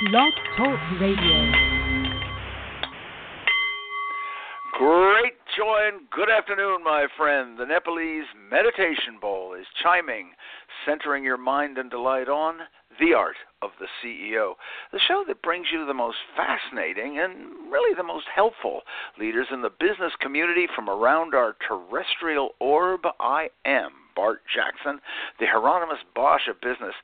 Blog Talk Radio. Great joy and good afternoon, my friend. The Nepalese Meditation Bowl is chiming, centering your mind and delight on the Art of the CEO, the show that brings you the most fascinating and really the most helpful leaders in the business community from around our terrestrial orb. I am Bart Jackson, the Hieronymus Bosch of business.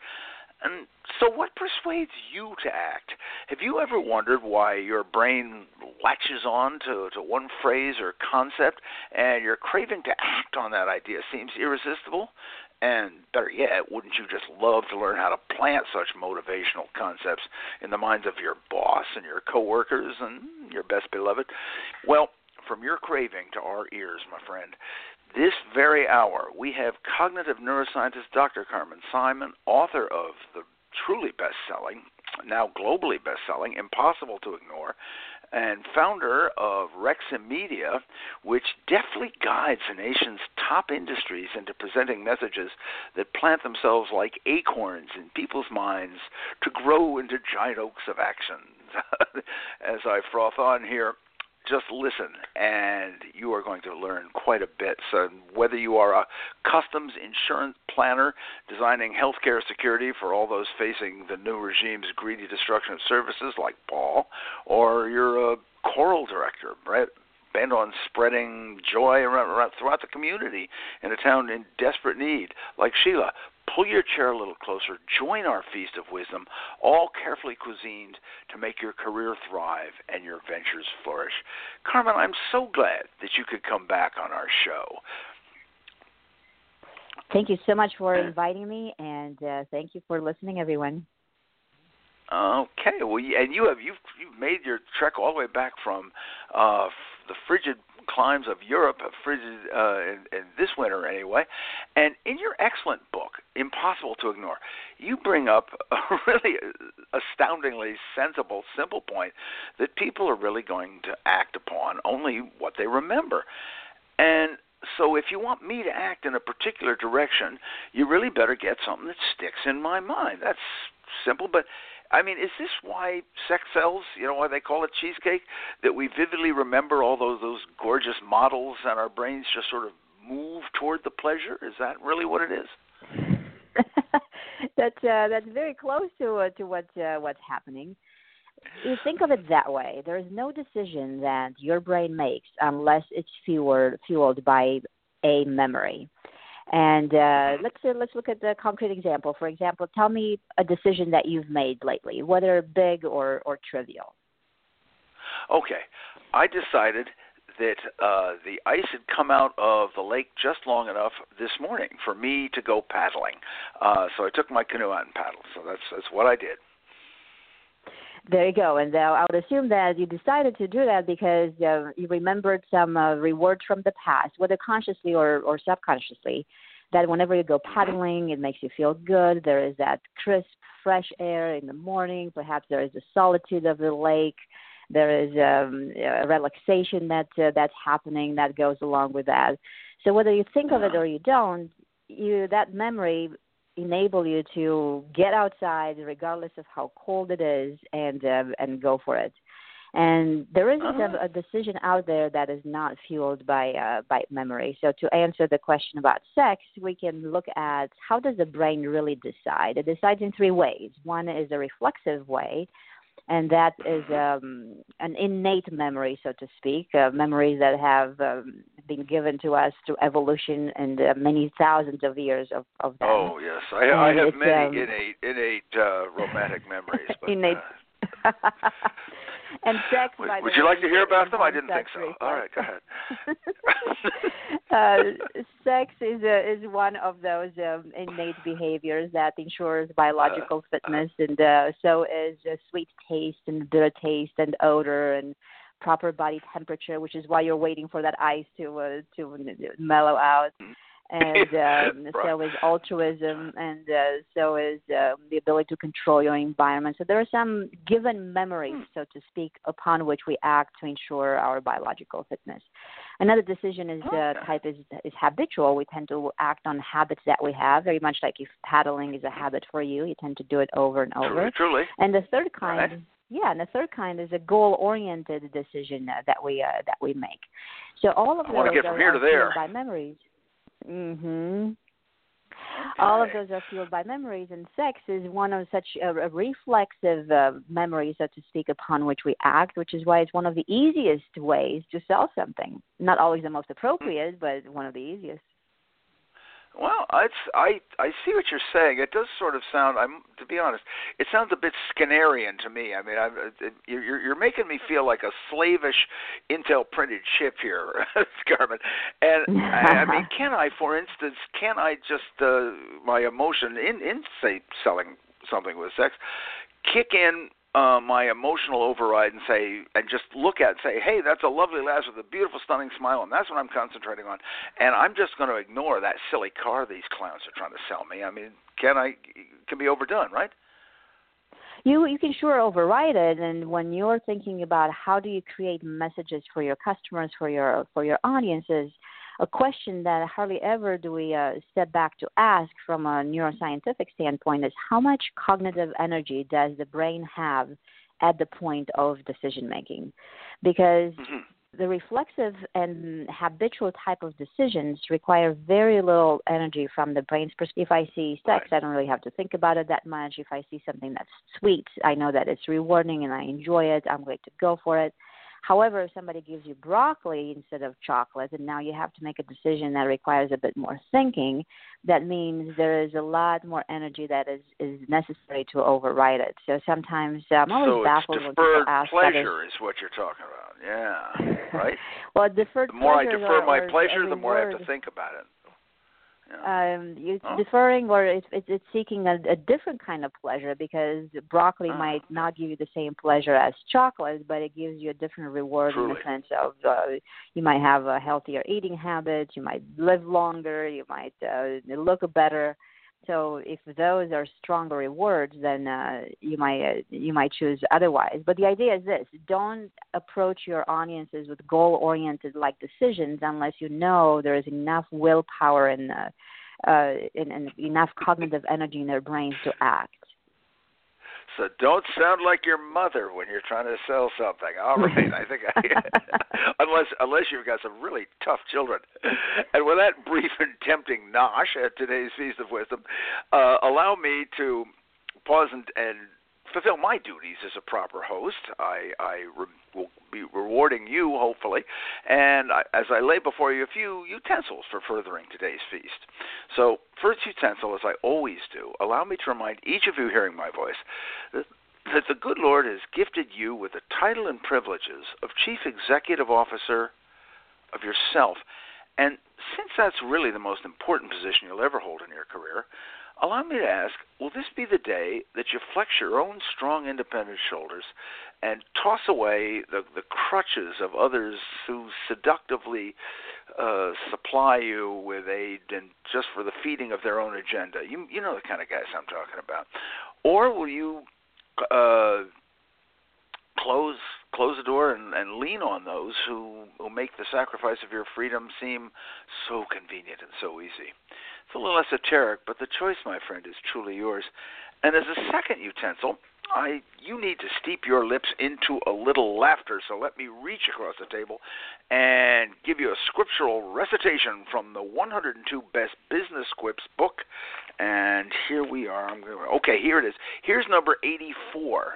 And so, what persuades you to act? Have you ever wondered why your brain latches on to, to one phrase or concept and your craving to act on that idea seems irresistible? And better yet, wouldn't you just love to learn how to plant such motivational concepts in the minds of your boss and your coworkers and your best beloved? Well, from your craving to our ears, my friend, this very hour, we have cognitive neuroscientist Dr. Carmen Simon, author of the truly best selling, now globally best selling, Impossible to Ignore, and founder of Rexi Media, which deftly guides the nation's top industries into presenting messages that plant themselves like acorns in people's minds to grow into giant oaks of action. As I froth on here, just listen and you are going to learn quite a bit. So, whether you are a customs insurance planner designing healthcare security for all those facing the new regime's greedy destruction of services, like Paul, or you're a choral director, bent on spreading joy around, around, throughout the community in a town in desperate need, like Sheila, pull your chair a little closer, join our feast of wisdom, all carefully cuisined to make your career thrive and your ventures flourish. Carmen, I'm so glad that you could come back on our show. Thank you so much for inviting me, and uh, thank you for listening, everyone. Okay, well, and you have you've you've made your trek all the way back from uh, the frigid climes of Europe, frigid uh, in, in this winter anyway. And in your excellent book, Impossible to Ignore, you bring up a really astoundingly sensible, simple point that people are really going to act upon only what they remember. And so if you want me to act in a particular direction, you really better get something that sticks in my mind. That's simple, but I mean, is this why sex sells? You know why they call it cheesecake? That we vividly remember all those those gorgeous models, and our brains just sort of move toward the pleasure. Is that really what it is? that's uh, that's very close to uh, to what uh, what's happening. You think of it that way. There is no decision that your brain makes unless it's fueled fueled by a memory. And uh, let's uh, let's look at the concrete example. For example, tell me a decision that you've made lately, whether big or or trivial. Okay, I decided that uh, the ice had come out of the lake just long enough this morning for me to go paddling. Uh, so I took my canoe out and paddled. So that's that's what I did. There you go. And uh, I would assume that you decided to do that because uh, you remembered some uh, rewards from the past, whether consciously or, or subconsciously. That whenever you go paddling, it makes you feel good. There is that crisp, fresh air in the morning. Perhaps there is the solitude of the lake. There is um, a relaxation that uh, that's happening that goes along with that. So whether you think of it or you don't, you that memory enable you to get outside regardless of how cold it is and uh, and go for it. And there isn't uh-huh. a, a, decision out there that is not fueled by uh, by memory. So to answer the question about sex we can look at how does the brain really decide? It decides in three ways. One is a reflexive way and that is um, an innate memory, so to speak, uh, memories that have um, been given to us through evolution and uh, many thousands of years of, of them. Oh yes, I, I have many um, innate innate uh, romantic memories. But, innate. Uh, and sex. Would, would you like to hear about them? I didn't think so. All right, go ahead. uh, sex is a, is one of those um, innate behaviors that ensures biological uh, fitness, and uh, so is uh, sweet taste and bitter taste and odor and proper body temperature, which is why you're waiting for that ice to uh, to mellow out. Mm-hmm. And um, right. so is altruism, and uh, so is um, the ability to control your environment. So there are some given memories, Hmm. so to speak, upon which we act to ensure our biological fitness. Another decision is uh, Okay. type is is habitual. We tend to act on habits that we have, very much like if paddling is a habit for you, you tend to do it over and over. Truly, truly. And the third kind, Right. yeah, and the third kind is a goal-oriented decision uh, that we uh, that we make. So all of I those wanna get are, from here to there. by memories. Mhm. All of those are fueled by memories, and sex is one of such a, a reflexive uh, memory, so to speak, upon which we act, which is why it's one of the easiest ways to sell something. Not always the most appropriate, but one of the easiest. Well, it's I I see what you're saying. It does sort of sound. I'm to be honest, it sounds a bit Skinnerian to me. I mean, I'm, you're you're making me feel like a slavish Intel printed chip here, Scarman. And I, I mean, can I, for instance, can I just uh, my emotion in in say selling something with sex, kick in uh, my emotional override and say and just look at it and say, hey, that's a lovely lass with a beautiful, stunning smile, and that's what I'm concentrating on. And I'm just going to ignore that silly car these clowns are trying to sell me. I mean, can I? Can be overdone, right? You you can sure override it, and when you're thinking about how do you create messages for your customers, for your for your audiences, a question that hardly ever do we uh, step back to ask from a neuroscientific standpoint is how much cognitive energy does the brain have at the point of decision making? Because Mhm. the reflexive and habitual type of decisions require very little energy from the brain's perspective. If I see sex. I don't really have to think about it that much. If I see something that's sweet, I know that it's rewarding and I enjoy it. I'm going to go for it. However, if somebody gives you broccoli instead of chocolate, and now you have to make a decision that requires a bit more thinking, that means there is a lot more energy that is is necessary to override it. So sometimes uh, I'm always so it's baffled when people ask that is- pleasure is what you're talking about. Yeah, right. well, deferred The more I defer my pleasure, the more I have to think about it. Yeah. Um, you Oh. deferring, or it's, it's it's seeking a, a different kind of pleasure because broccoli Ah. might not give you the same pleasure as chocolate, but it gives you a different reward in the sense of uh, you might have a healthier eating habits, you might live longer, you might uh, look better. So if those are stronger rewards, then uh, you might uh, you might choose otherwise. But the idea is this: don't approach your audiences with goal-oriented like decisions unless you know there is enough willpower and uh, uh, and, and enough cognitive energy in their brains to act. So don't sound like your mother when you're trying to sell something. All right, I think I, unless unless you've got some really tough children. And with that brief and tempting nosh at today's feast of wisdom, uh, allow me to pause and, and fulfill my duties as a proper host. I I re- will be rewarding you hopefully, and I, as I lay before you a few utensils for furthering today's feast. So, first utensil, as I always do, allow me to remind each of you hearing my voice that, that the good Lord has gifted you with the title and privileges of Chief Executive Officer of yourself. And since that's really the most important position you'll ever hold in your career, allow me to ask will this be the day that you flex your own strong, independent shoulders and toss away the, the crutches of others who seductively uh, supply you with aid and just for the feeding of their own agenda? You, you know the kind of guys I'm talking about. Or will you uh, close close the door and, and lean on those who, who make the sacrifice of your freedom seem so convenient and so easy. It's a little esoteric, but the choice, my friend, is truly yours. And as a second utensil, I you need to steep your lips into a little laughter. So let me reach across the table and give you a scriptural recitation from the 102 Best Business Quips book. And here we are. I'm going. Okay, here it is. Here's number 84.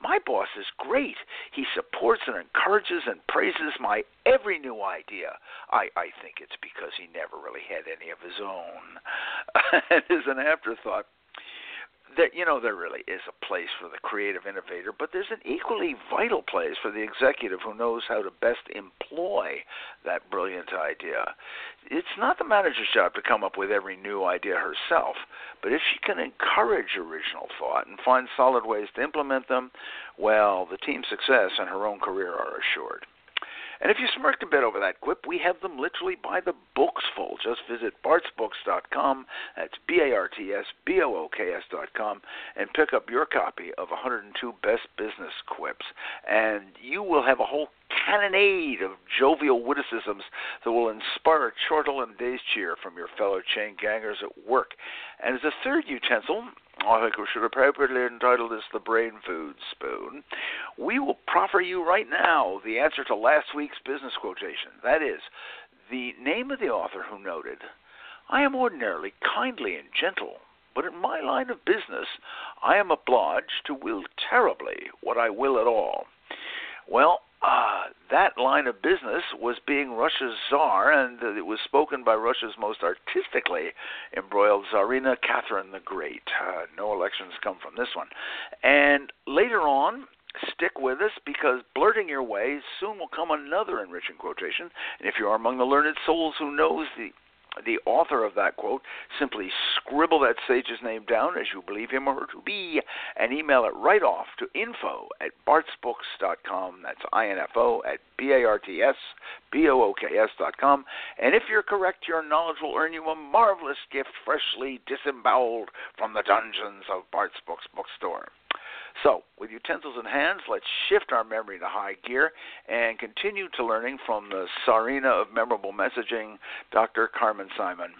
My boss is great. He supports and encourages and praises my every new idea. I, I think it's because he never really had any of his own. and as an afterthought, there, you know, there really is a place for the creative innovator, but there's an equally vital place for the executive who knows how to best employ that brilliant idea. It's not the manager's job to come up with every new idea herself, but if she can encourage original thought and find solid ways to implement them, well, the team's success and her own career are assured. And if you smirked a bit over that quip, we have them literally by the books full. Just visit bartsbooks.com, that's B A R T S B O O K S.com, and pick up your copy of 102 Best Business Quips. And you will have a whole cannonade of jovial witticisms that will inspire chortle and day's cheer from your fellow chain gangers at work. And as a third utensil, I think we should appropriately entitle this the Brain Food Spoon. We will proffer you right now the answer to last week's business quotation. That is, the name of the author who noted, I am ordinarily kindly and gentle, but in my line of business I am obliged to will terribly what I will at all. Well, uh, that line of business was being Russia's czar, and it was spoken by Russia's most artistically embroiled czarina, Catherine the Great. Uh, no elections come from this one. And later on, stick with us because blurting your way soon will come another enriching quotation. And if you are among the learned souls who knows the the author of that quote, simply scribble that sage's name down as you believe him or her to be and email it right off to info at bartsbooks.com. That's I-N-F-O at B-A-R-T-S-B-O-O-K-S dot com. And if you're correct, your knowledge will earn you a marvelous gift freshly disemboweled from the dungeons of Bart's Books bookstore. So, with utensils in hands, let's shift our memory to high gear and continue to learning from the Tsarina of memorable messaging, Dr. Carmen Simon,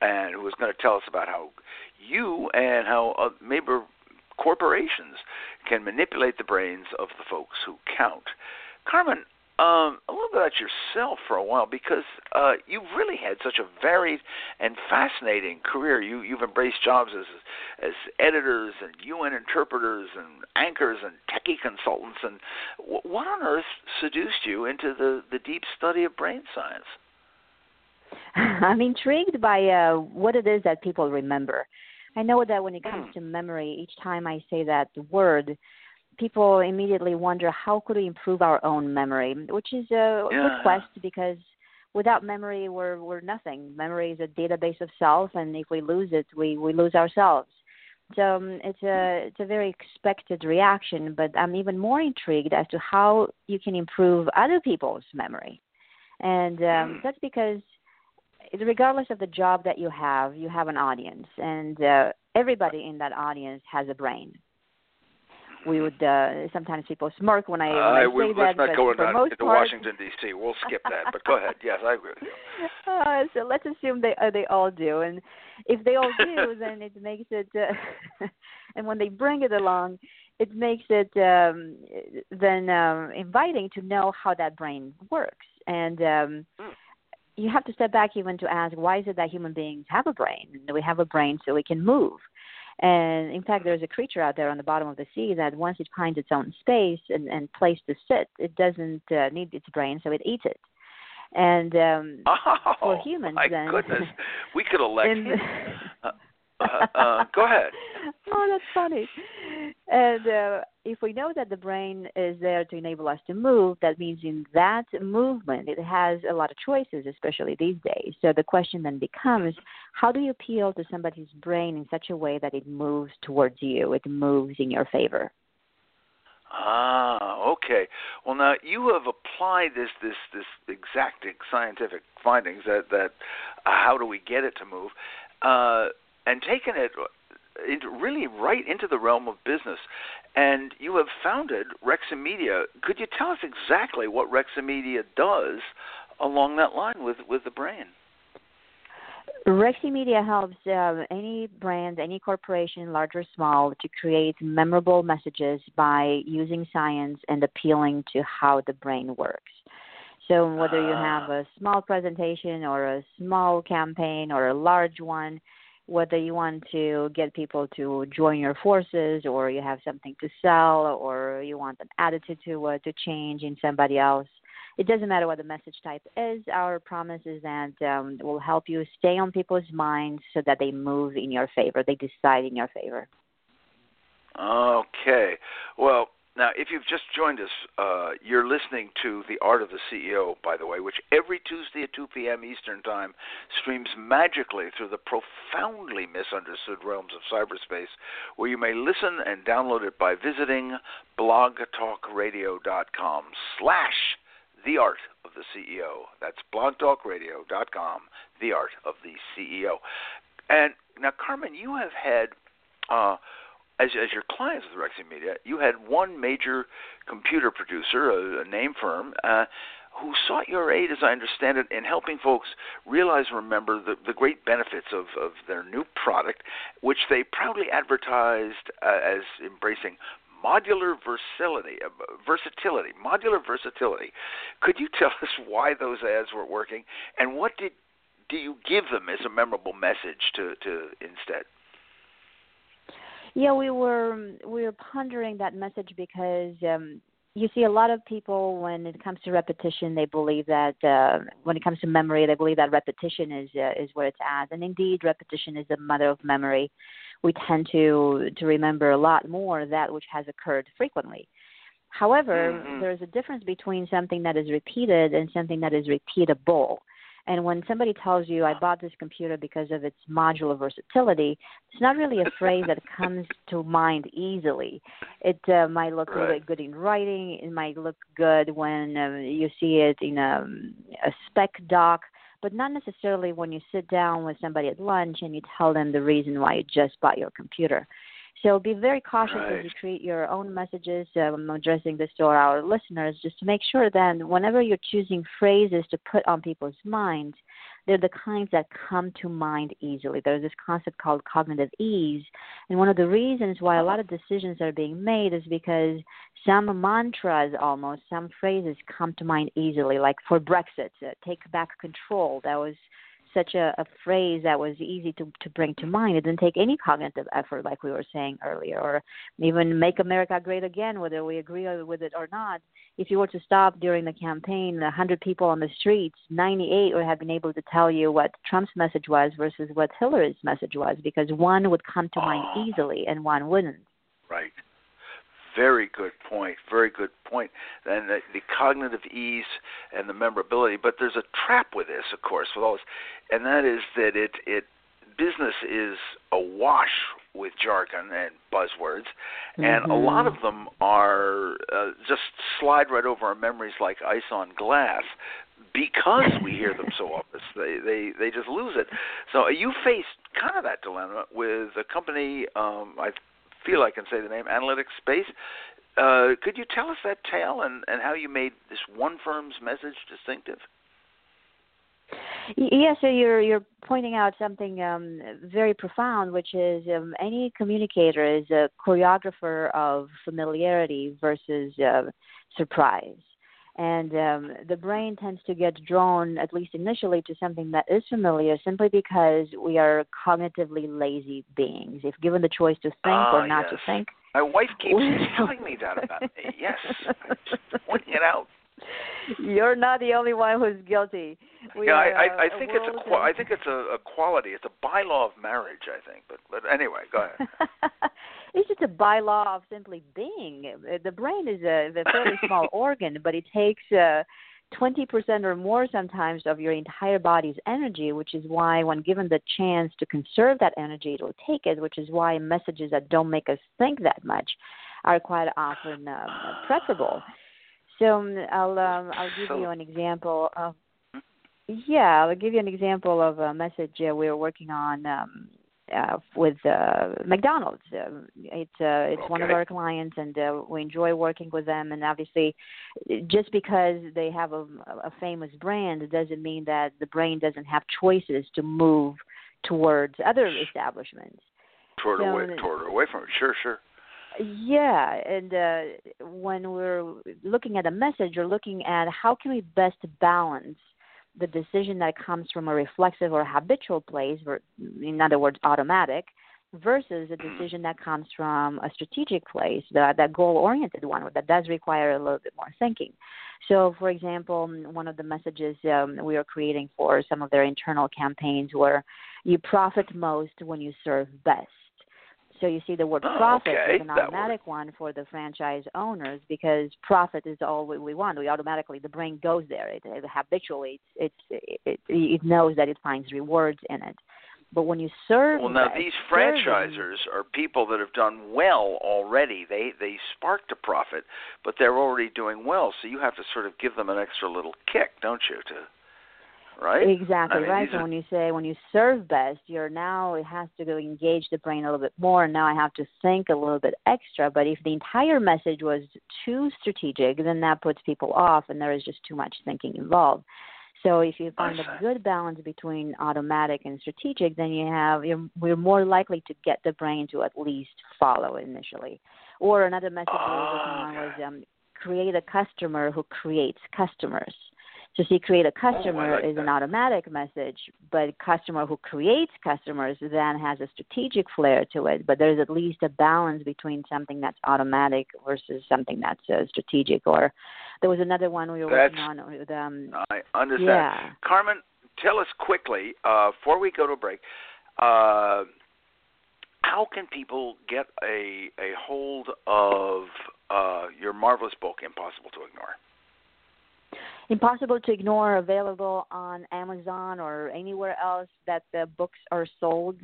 and who is going to tell us about how you and how uh, maybe corporations can manipulate the brains of the folks who count. Carmen, um, a little bit about yourself for a while because uh, you've really had such a varied and fascinating career. You, you've embraced jobs as as editors and UN interpreters and anchors and techie consultants. And what on earth seduced you into the the deep study of brain science? I'm intrigued by uh, what it is that people remember. I know that when it comes mm. to memory, each time I say that word, people immediately wonder how could we improve our own memory, which is a yeah. good quest because without memory we're we're nothing. Memory is a database of self, and if we lose it, we we lose ourselves. So um, it's a it's a very expected reaction, but I'm even more intrigued as to how you can improve other people's memory, and um, mm. that's because regardless of the job that you have, you have an audience, and uh, everybody in that audience has a brain we would uh, sometimes people smirk when I, when I, uh, say let's that. not go into part, Washington D.C. We'll skip that. But go ahead. Yes, I agree with you. Uh, so let's assume they uh, they all do, and if they all do, then it makes it. Uh, and when they bring it along, it makes it um, then um, inviting to know how that brain works, and um, mm. you have to step back even to ask, why is it that human beings have a brain? We have a brain so we can move and in fact, there's a creature out there on the bottom of the sea that once it finds its own space and, and place to sit, it doesn't uh, need its brain, so it eats it. And um, oh, for humans, my then, goodness, we could elect in, him. Uh, uh, go ahead. Oh, that's funny. And uh, if we know that the brain is there to enable us to move, that means in that movement it has a lot of choices, especially these days. So the question then becomes how do you appeal to somebody's brain in such a way that it moves towards you, it moves in your favor? Ah, okay. Well, now you have applied this this this exact scientific findings that that uh, how do we get it to move, uh, and taken it into, really right into the realm of business. And you have founded Rexi Media. Could you tell us exactly what Rexi Media does along that line with, with the brand? brain? Rexi Media helps uh, any brand, any corporation, large or small, to create memorable messages by using science and appealing to how the brain works. So, whether you have ah. a small presentation or a small campaign or a large one, whether you want to get people to join your forces or you have something to sell or you want an attitude to uh, to change in somebody else. It doesn't matter what the message type is. Our promise is that um, will help you stay on people's minds so that they move in your favor they decide in your favor. Okay. Well, now, if you've just joined us, uh, you're listening to The Art of the CEO, by the way, which every Tuesday at 2 p.m. Eastern Time streams magically through the profoundly misunderstood realms of cyberspace, where you may listen and download it by visiting blogtalkradio.com slash The Art of the CEO. That's blogtalkradio.com, The Art of the CEO. And now, Carmen, you have had... Uh, as, as your clients with Rexi Media, you had one major computer producer, a, a name firm, uh, who sought your aid, as I understand it, in helping folks realize and remember the, the great benefits of, of their new product, which they proudly advertised uh, as embracing modular versatility, uh, versatility, modular versatility. Could you tell us why those ads were working, and what did do you give them as a memorable message to, to instead? Yeah, we were we were pondering that message because um, you see a lot of people when it comes to repetition, they believe that uh, when it comes to memory, they believe that repetition is uh, is where it's at, and indeed, repetition is the mother of memory. We tend to to remember a lot more that which has occurred frequently. However, mm-hmm. there is a difference between something that is repeated and something that is repeatable. And when somebody tells you, I bought this computer because of its modular versatility, it's not really a phrase that comes to mind easily. It uh, might look right. really good in writing, it might look good when uh, you see it in a, a spec doc, but not necessarily when you sit down with somebody at lunch and you tell them the reason why you just bought your computer. So be very cautious right. as you create your own messages. Um, addressing this to our listeners just to make sure that whenever you're choosing phrases to put on people's minds, they're the kinds that come to mind easily. There's this concept called cognitive ease. And one of the reasons why a lot of decisions are being made is because some mantras almost, some phrases come to mind easily, like for Brexit, uh, take back control. That was such a, a phrase that was easy to, to bring to mind. It didn't take any cognitive effort, like we were saying earlier, or even make America great again, whether we agree with it or not. If you were to stop during the campaign, 100 people on the streets, 98 would have been able to tell you what Trump's message was versus what Hillary's message was, because one would come to mind ah. easily and one wouldn't. Right. Very good point. Very good point. And the, the cognitive ease and the memorability. But there's a trap with this, of course, with all this, and that is that it it business is awash with jargon and buzzwords, and mm-hmm. a lot of them are uh, just slide right over our memories like ice on glass because we hear them so often. They they they just lose it. So you face kind of that dilemma with a company. Um, I feel I can say the name, Analytics Space. Uh, could you tell us that tale and, and how you made this one firm's message distinctive? Yes, so you're you're pointing out something um, very profound, which is um, any communicator is a choreographer of familiarity versus uh, surprise and um, the brain tends to get drawn, at least initially, to something that is familiar simply because we are cognitively lazy beings. If given the choice to think or ah, not yes. to think, my wife keeps telling me that about me. Yes, pointing it out. You're not the only one who's guilty. We yeah, I, I, I think it's a I think it's a, a quality. It's a bylaw of marriage. I think, but but anyway, go ahead. it's just a bylaw of simply being. The brain is a, a fairly small organ, but it takes. Uh, 20% or more sometimes of your entire body's energy, which is why, when given the chance to conserve that energy, it will take it, which is why messages that don't make us think that much are quite often um, preferable. So um, I'll um, I'll give you an example of yeah I'll give you an example of a message uh, we're working on um, uh, with uh, McDonald's. Uh, it's uh, it's okay. one of our clients, and uh, we enjoy working with them. And obviously, just because they have a, a famous brand doesn't mean that the brain doesn't have choices to move towards other establishments. Toward so, away, toward away from it. Sure, sure. Yeah, and uh, when we're looking at a message or looking at how can we best balance the decision that comes from a reflexive or habitual place, or in other words, automatic, versus a decision that comes from a strategic place, that, that goal-oriented one, that does require a little bit more thinking. So, for example, one of the messages um, we are creating for some of their internal campaigns were, "You profit most when you serve best." So you see the word oh, profit okay. is an automatic one for the franchise owners because profit is all we, we want. We automatically the brain goes there. It, it habitually it's, it's it, it knows that it finds rewards in it. But when you serve, well, now these franchisers are people that have done well already. They they sparked a profit, but they're already doing well. So you have to sort of give them an extra little kick, don't you? To right? Exactly I mean, right. So when you say when you serve best, you're now it has to go engage the brain a little bit more. And now I have to think a little bit extra. But if the entire message was too strategic, then that puts people off, and there is just too much thinking involved. So if you find a good balance between automatic and strategic, then you have you're, we're more likely to get the brain to at least follow initially. Or another message we were working on was um, create a customer who creates customers. So see, create a oh, customer oh, like is that. an automatic message, but customer who creates customers then has a strategic flair to it. But there's at least a balance between something that's automatic versus something that's uh, strategic. Or there was another one we were that's, working on with um, I understand. Yeah. Carmen, tell us quickly uh, before we go to a break. Uh, how can people get a a hold of uh, your marvelous book, Impossible to Ignore? Impossible to Ignore, available on Amazon or anywhere else that the books are sold.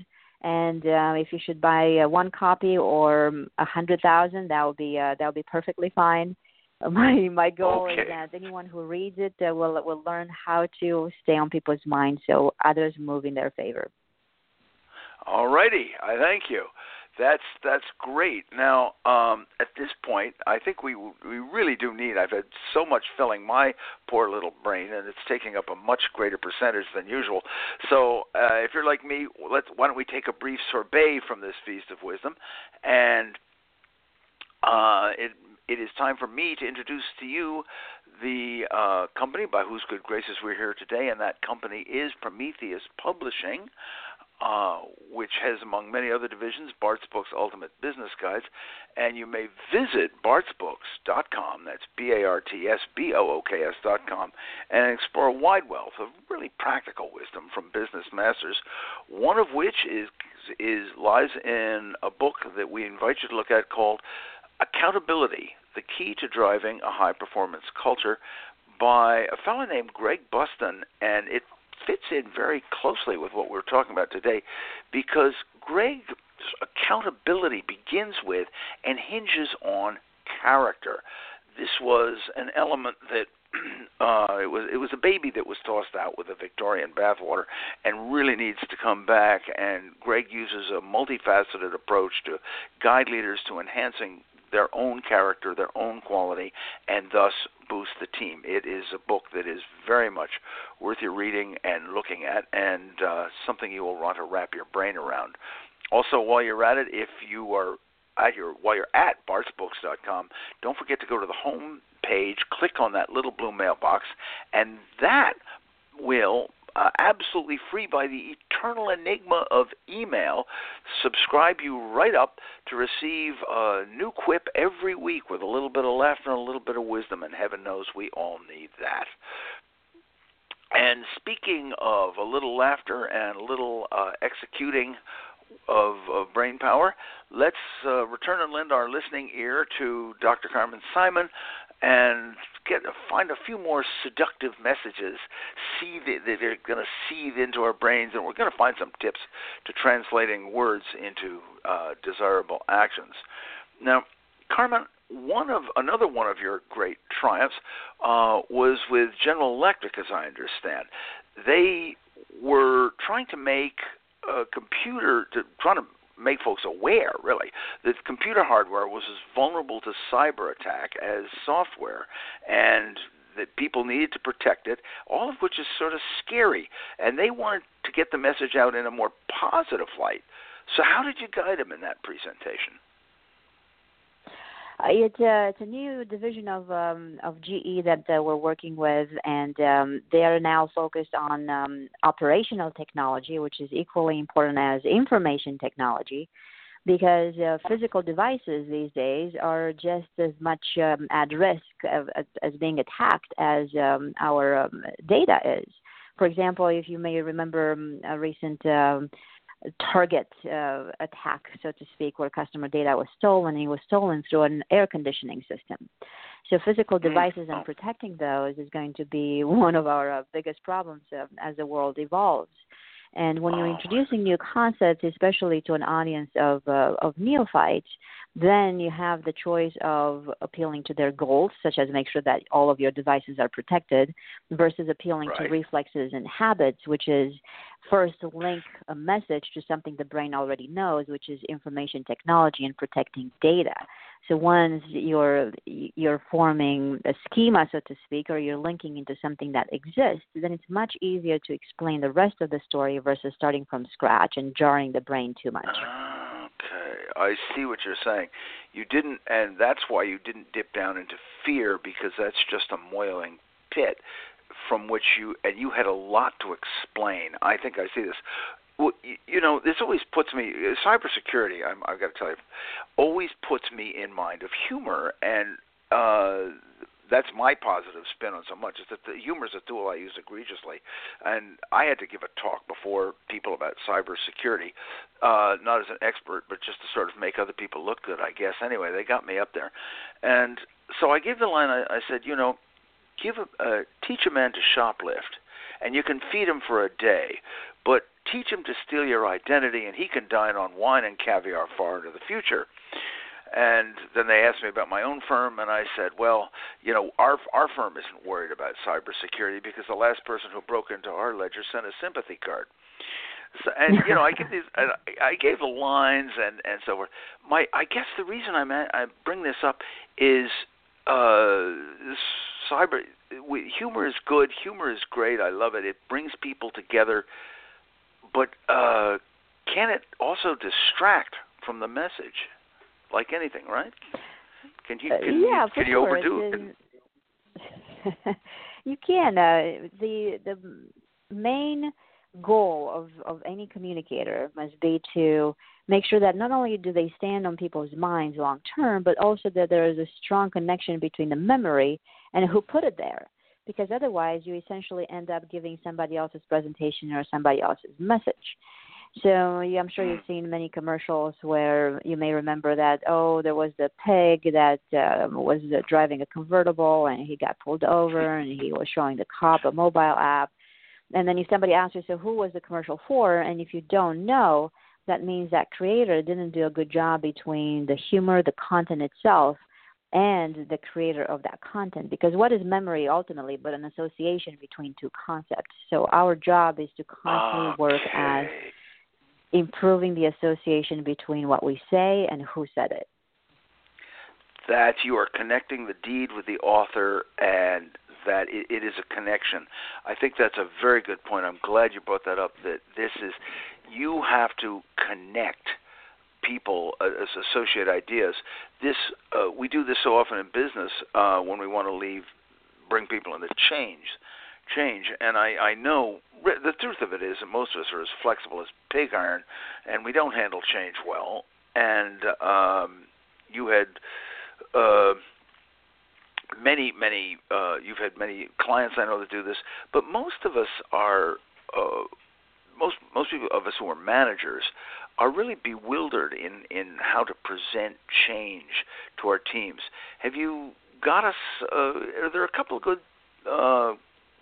And uh, if you should buy uh, one copy or a hundred thousand, that would be uh, that would be perfectly fine. My my goal Okay. is that anyone who reads it uh, will will learn how to stay on people's minds, so others move in their favor. All righty, I thank you. That's that's great. Now, um, at this point, I think we we really do need. I've had so much filling my poor little brain, and it's taking up a much greater percentage than usual. So, uh, if you're like me, let's why don't we take a brief sorbet from this feast of wisdom, and uh, it it is time for me to introduce to you the uh, company by whose good graces we're here today, and that company is Prometheus Publishing uh, which has, among many other divisions, Bart's Books Ultimate Business Guides. And you may visit bartsbooks.com, that's B A R T S B O O K S.com, and explore a wide wealth of really practical wisdom from business masters, one of which is, is lies in a book that we invite you to look at called Accountability The Key to Driving a High Performance Culture by a fellow named Greg Bustin, and it fits in very closely with what we're talking about today because Greg's accountability begins with and hinges on character. This was an element that uh, it was it was a baby that was tossed out with a Victorian bathwater and really needs to come back. And Greg uses a multifaceted approach to guide leaders to enhancing their own character, their own quality, and thus boost the team. It is a book that is very much worth your reading and looking at, and uh, something you will want to wrap your brain around. Also, while you're at it, if you are at your while you're at bartsbooks.com, don't forget to go to the home page, click on that little blue mailbox, and that will uh, absolutely free by the eternal enigma of email. Subscribe you right up to receive a new quip every week with a little bit of laughter and a little bit of wisdom, and heaven knows we all need that. And speaking of a little laughter and a little uh, executing of, of brain power, let's uh, return and lend our listening ear to Dr. Carmen Simon and get find a few more seductive messages seed that they're going to seethe into our brains, and we're going to find some tips to translating words into uh, desirable actions. Now, Carmen, one of another one of your great triumphs uh, was with General Electric, as I understand. They were trying to make a computer to trying to make folks aware, really, that computer hardware was as vulnerable to cyber attack as software, and that people needed to protect it, all of which is sort of scary. And they wanted to get the message out in a more positive light. So, how did you guide them in that presentation? Uh, it's a it's a new division of um, of GE that uh, we're working with, and um, they are now focused on um, operational technology, which is equally important as information technology, because uh, physical devices these days are just as much um, at risk of, as, being attacked as um, our um, data is. For example, if you may remember a recent target uh, attack, so to speak, where customer data was stolen. And it was stolen through an air conditioning system. So physical Mm. devices and protecting those is going to be one of our uh, biggest problems uh, as the world evolves. And when you're introducing new concepts, especially to an audience of uh, of neophytes, then you have the choice of appealing to their goals, such as make sure that all of your devices are protected, versus appealing to reflexes and habits, which is first link a message to something the brain already knows, which is information technology and protecting data. So once you're you're forming a schema, so to speak, or you're linking into something that exists, then it's much easier to explain the rest of the story versus starting from scratch and jarring the brain too much. Okay, I see what you're saying. You didn't, and that's why you didn't dip down into fear because that's just a moiling pit from which you and you had a lot to explain. I think I see this. Well, you, know, this always puts me cybersecurity. I'm, I've got to tell you, always puts me in mind of humor, and uh, that's my positive spin on so much. Is that the humor is a tool I use egregiously, and I had to give a talk before people about cybersecurity, uh, not as an expert, but just to sort of make other people look good, I guess. Anyway, they got me up there, and so I gave the line. I, I said, you know, give a uh, teach a man to shoplift, and you can feed him for a day, but teach him to steal your identity, and he can dine on wine and caviar far into the future. And then they asked me about my own firm, and I said, "Well, you know, our our firm isn't worried about cybersecurity because the last person who broke into our ledger sent a sympathy card." So, and you know, I give these, I, I gave the lines and and so forth. My, I guess the reason I'm I bring this up is uh, cyber we, humor is good. Humor is great. I love it. It brings people together, but uh, can it also distract from the message? Like anything, right? Can you Uh, can yeah, you, can you sure. overdo it? You can. Uh, the the main goal of of any communicator must be to make sure that not only do they stand on people's minds long term, but also that there is a strong connection between the memory and who put it there. Because otherwise, you essentially end up giving somebody else's presentation or somebody else's message. So I'm sure you've seen many commercials where you may remember that oh there was the pig that uh, was driving a convertible and he got pulled over and he was showing the cop a mobile app, and then if somebody asks you so who was the commercial for and if you don't know that means that creator didn't do a good job between the humor the content itself and the creator of that content because what is memory ultimately but an association between two concepts so our job is to constantly ah, work as improving the association between what we say and who said it. that you are connecting the deed with the author and that it, it is a connection. I think that's a very good point. I'm glad you brought that up. That this is you have to connect people uh, as associate ideas. This uh, we do this so often in business uh, when we want to leave, bring people into change, change. And I I know the truth of it is that most of us are as flexible as pig iron, and we don't handle change well. And um, you had uh, many, many. Uh, you've had many clients I know that do this, but most of us are. Uh, most most people of us who are managers are really bewildered in in how to present change to our teams. Have you got us? Uh, are there a couple of good uh,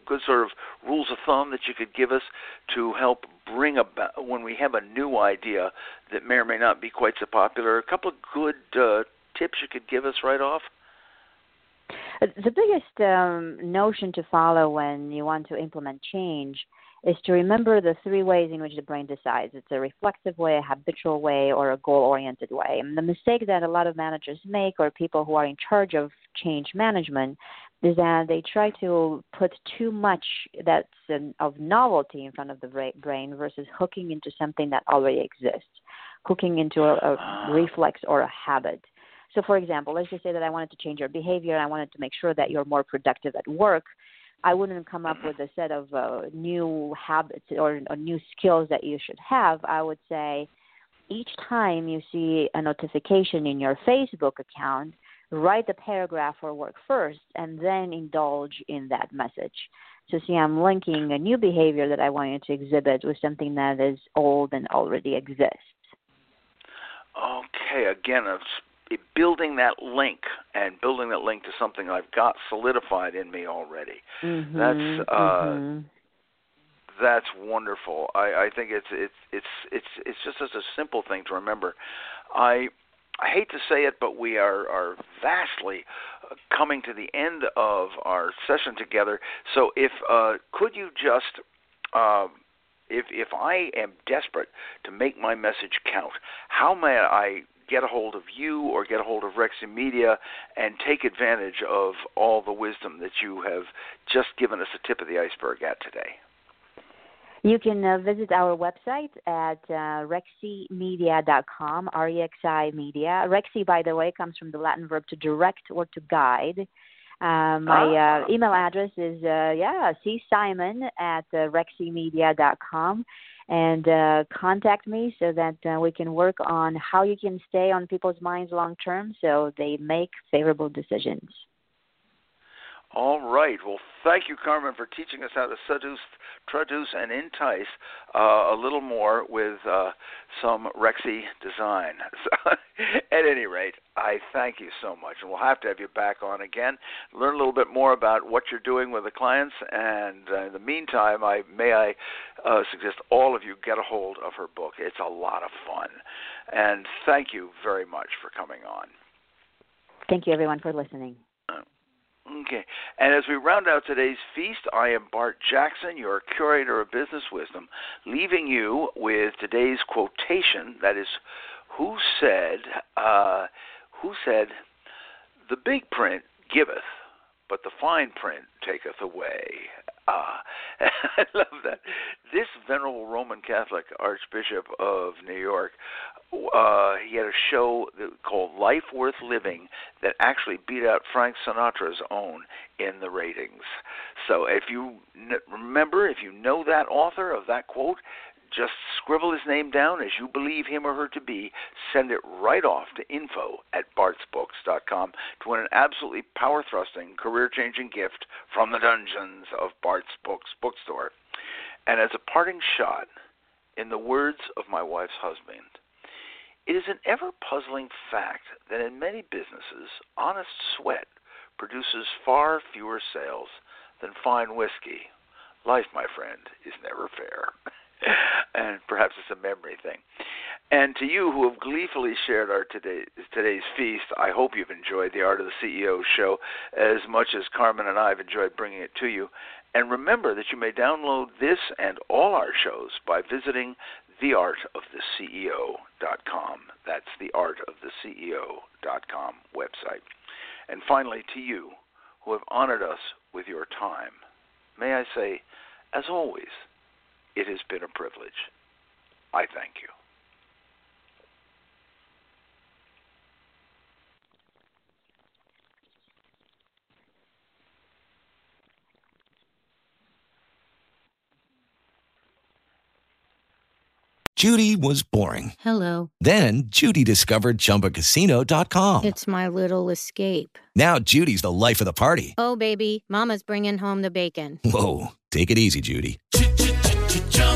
good sort of rules of thumb that you could give us to help bring about when we have a new idea that may or may not be quite so popular? A couple of good uh, tips you could give us right off. Uh, The biggest um, notion to follow when you want to implement change is to remember the three ways in which the brain decides. It's a reflexive way, a habitual way, or a goal oriented way. And the mistake that a lot of managers make, or people who are in charge of change management, is that they try to put too much that's an, of novelty in front of the brain versus hooking into something that already exists, hooking into a, a reflex or a habit. So, for example, let's just say that I wanted to change your behavior I wanted to make sure that you're more productive at work. I wouldn't come up with a set of uh, new habits or, or new skills that you should have. I would say, each time you see a notification in your Facebook account, write the paragraph for work first and then indulge in that message. So, see, I'm linking a new behavior that I want you to exhibit with something that is old and already exists. Okay, again, building that link and building that link to something I've got solidified in me already. Mm-hmm, that's uh, mm-hmm. that's wonderful. I, I think it's it's it's it's it's just such a simple thing to remember. I I hate to say it, but we are are vastly uh, coming to the end of our session together. So if uh, could you just uh, if if I am desperate to make my message count, how may I get a hold of you or get a hold of Rexi Media and take advantage of all the wisdom that you have just given us a tip of the iceberg at today? You can uh, visit our website at uh, reximedia.com, R-E-X-I media. Rexi, by the way, comes from the Latin verb to direct or to guide. Uh, my uh, ah. email address is, uh, yeah, csimon at uh, reximedia.com and uh, contact me so that uh, we can work on how you can stay on people's minds long term so they make favorable decisions. All right. Well, thank you, Carmen, for teaching us how to seduce, traduce, and entice uh, a little more with uh, some Rexi design. So, at any rate, I thank you so much, and we'll have to have you back on again, learn a little bit more about what you're doing with the clients, and uh, in the meantime, I may I uh, suggest all of you get a hold of her book. It's a lot of fun, and thank you very much for coming on. Thank you, everyone, for listening. Okay. And as we round out today's feast, I am Bart Jackson, your curator of business wisdom, leaving you with today's quotation that is who said uh, who said the big print giveth but the fine print taketh away. Ah, I love that. This venerable Roman Catholic Archbishop of New York, uh, he had a show called Life Worth Living that actually beat out Frank Sinatra's own in the ratings. So if you n- remember, if you know that author of that quote, just scribble his name down as you believe him or her to be. Send it right off to info at bartsbooks.com to win an absolutely power thrusting, career changing gift from the dungeons of Bart's Books bookstore. And as a parting shot, in the words of my wife's husband, it is an ever puzzling fact that in many businesses, honest sweat produces far fewer sales than fine whiskey. Life, my friend, is never fair. and perhaps it's a memory thing. And to you who have gleefully shared our today, today's feast, I hope you've enjoyed the Art of the CEO show as much as Carmen and I have enjoyed bringing it to you. And remember that you may download this and all our shows by visiting theartoftheceo.com. That's theartoftheceo.com website. And finally, to you who have honored us with your time, may I say, as always, it has been a privilege. I thank you. Judy was boring. Hello. Then Judy discovered ChumbaCasino.com. It's my little escape. Now Judy's the life of the party. Oh, baby, Mama's bringing home the bacon. Whoa, take it easy, Judy.